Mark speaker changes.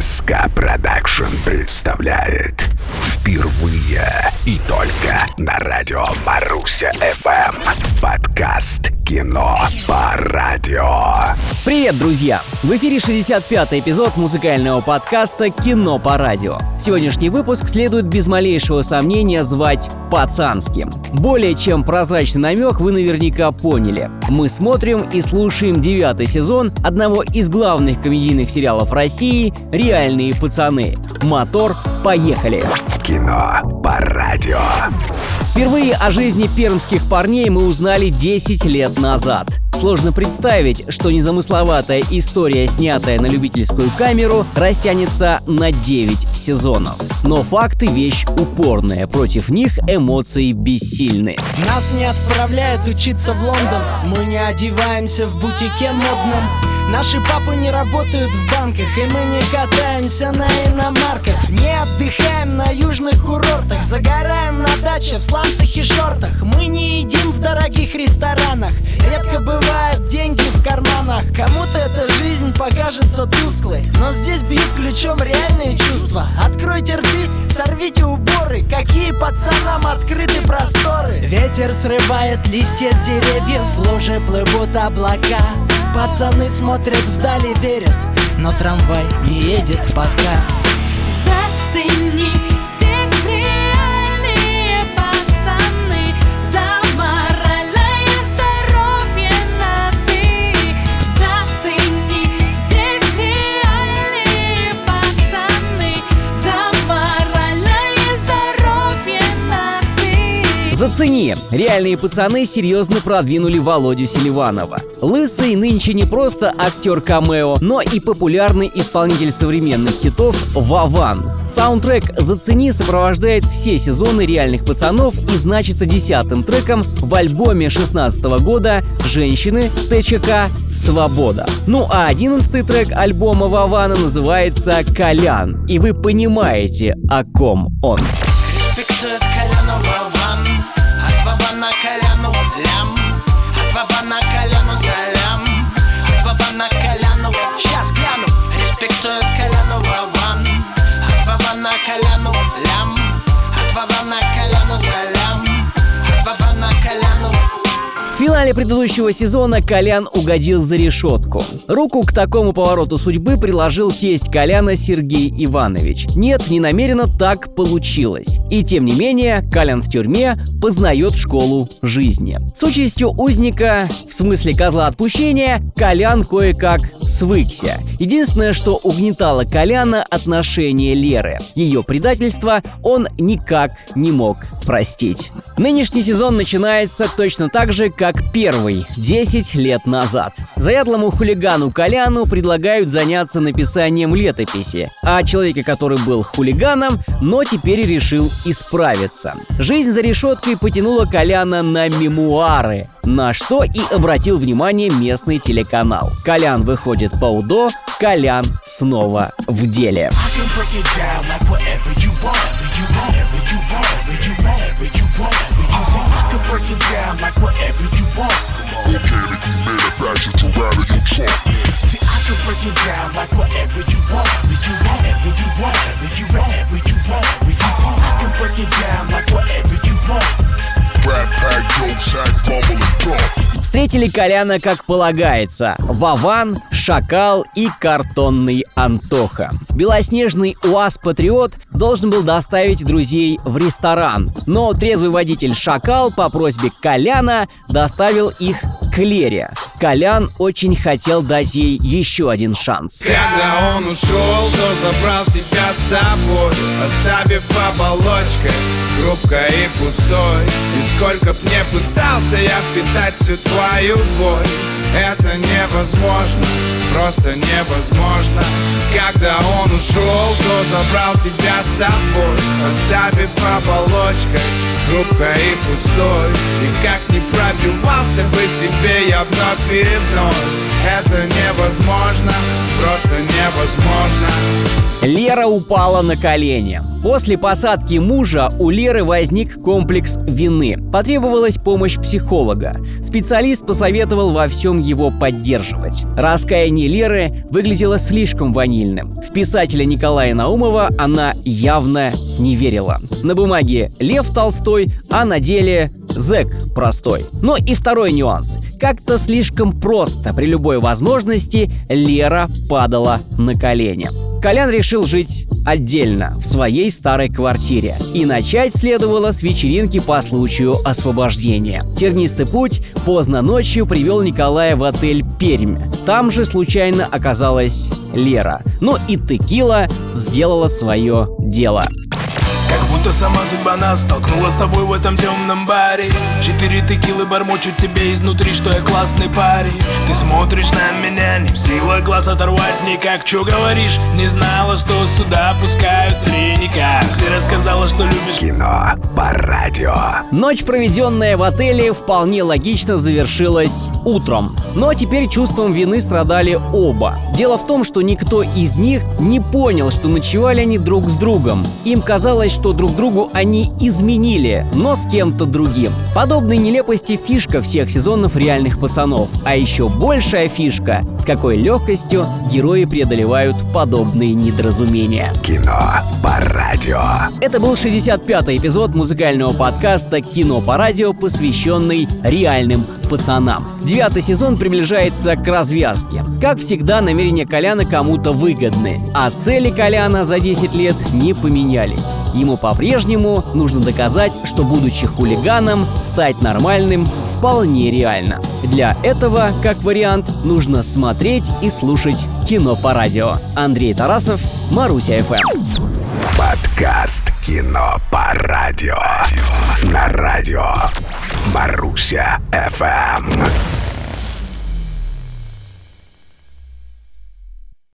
Speaker 1: SK Production представляет Впервые и только на радио Маруся FM Подкаст «Кино по радио»
Speaker 2: Привет, друзья! В эфире 65-й эпизод музыкального подкаста «Кино по радио». Сегодняшний выпуск следует без малейшего сомнения звать «Пацанским». Более чем прозрачный намек вы наверняка поняли. Мы смотрим и слушаем девятый сезон одного из главных комедийных сериалов России «Реальные пацаны». Мотор, поехали!
Speaker 1: Кино по радио
Speaker 2: Впервые о жизни пермских парней мы узнали 10 лет назад. Сложно представить, что незамысловатая история, снятая на любительскую камеру, растянется на 9 сезонов. Но факты – вещь упорная, против них эмоции бессильны.
Speaker 3: Нас не отправляют учиться в Лондон, мы не одеваемся в бутике модном. Наши папы не работают в банках, и мы не катаемся на иномарках. Не отдыхаем на южных курортах, загораем на даче в сланцах и шортах. Мы не едим в дорогих ресторанах, редко бывают деньги в карманах. Кому-то эта жизнь покажется тусклой, но здесь бьют ключом реальные чувства. Откройте рты, сорвите уборы, какие пацанам открыты просторы. Ветер срывает листья с деревьев, в луже плывут облака. Пацаны смотрят вдали, верят, но трамвай не едет пока.
Speaker 4: Зацени! Реальные пацаны
Speaker 2: серьезно продвинули Володю Селиванова. Лысый нынче не просто актер камео, но и популярный исполнитель современных хитов Вован. Саундтрек «Зацени» сопровождает все сезоны «Реальных пацанов» и значится десятым треком в альбоме 16 года «Женщины ТЧК Свобода». Ну а одиннадцатый трек альбома Вована называется «Колян». И вы понимаете, о ком он. Финале предыдущего сезона Колян угодил за решетку. Руку к такому повороту судьбы приложил тесть Коляна Сергей Иванович. Нет, не намеренно так получилось. И тем не менее, Колян в тюрьме познает школу жизни. С участью узника, в смысле козла отпущения, Колян кое-как свыкся. Единственное, что угнетало Коляна – отношение Леры. Ее предательство он никак не мог простить. Нынешний сезон начинается точно так же, как первый, 10 лет назад. Заядлому хулигану Коляну предлагают заняться написанием летописи, о человеке, который был хулиганом, но теперь решил исправиться. Жизнь за решеткой потянула Коляна на мемуары, на что и обратил внимание местный телеканал. Колян выходит по УДО, Колян снова в деле.
Speaker 5: Like whatever you.
Speaker 6: Organic, you manufactured to rattle your trunk.
Speaker 5: See, I can break it down like whatever you
Speaker 2: Встретили Коляна как полагается. Вован, Шакал и картонный Антоха. Белоснежный УАЗ-патриот должен был доставить друзей в ресторан. Но трезвый водитель Шакал по просьбе Коляна доставил их к. Колян очень хотел дать ей еще один шанс.
Speaker 7: Когда он ушел, то забрал тебя с собой Оставив оболочкой хрупкой и пустой И сколько б не пытался я впитать всю твою боль Это невозможно, просто невозможно Когда он ушел, то забрал тебя с собой Оставив оболочкой хрупкой и пустой И как не пробивался бы тебе я вновь и вновь Это невозможно, просто невозможно
Speaker 2: Лера упала на колени. После посадки мужа у Леры возник комплекс вины. Потребовалась помощь психолога. Специалист посоветовал во всем его поддерживать. Раскаяние Леры выглядело слишком ванильным. В писателя Николая Наумова она явно не верила. На бумаге Лев Толстой, а на деле зэк простой. Но и второй нюанс. Как-то слишком просто при любой возможности Лера падала на колени. Колян решил жить отдельно, в своей старой квартире. И начать следовало с вечеринки по случаю освобождения. Тернистый путь поздно ночью привел Николая в отель «Пермь». Там же случайно оказалась Лера. Но и текила сделала свое дело.
Speaker 8: Будто сама судьба нас столкнула с тобой в этом темном баре Четыре текилы бормочут тебе изнутри, что я классный парень Ты смотришь на меня, не в силах глаз оторвать никак Чё говоришь? Не знала, что сюда пускают три никак Ты рассказала, что любишь
Speaker 1: Кино по радио.
Speaker 2: Ночь, проведенная в отеле, вполне логично завершилась утром. Но теперь чувством вины страдали оба. Дело в том, что никто из них не понял, что ночевали они друг с другом. Им казалось, что друг другу они изменили, но с кем-то другим. Подобной нелепости фишка всех сезонов реальных пацанов. А еще большая фишка, с какой легкостью герои преодолевают подобные недоразумения.
Speaker 1: Кино по радио.
Speaker 2: Это был 65-й эпизод музыкального подкаста «Кино по радио», посвященный реальным пацанам. Девятый сезон приближается к развязке. Как всегда, намерения Коляна кому-то выгодны, а цели Коляна за 10 лет не поменялись. Ему по-прежнему нужно доказать, что, будучи хулиганом, стать нормальным вполне реально. Для этого, как вариант, нужно смотреть и слушать кино по радио. Андрей Тарасов, Маруся ФМ.
Speaker 1: Подкаст «Кино по радио». На радио. Маруся FM.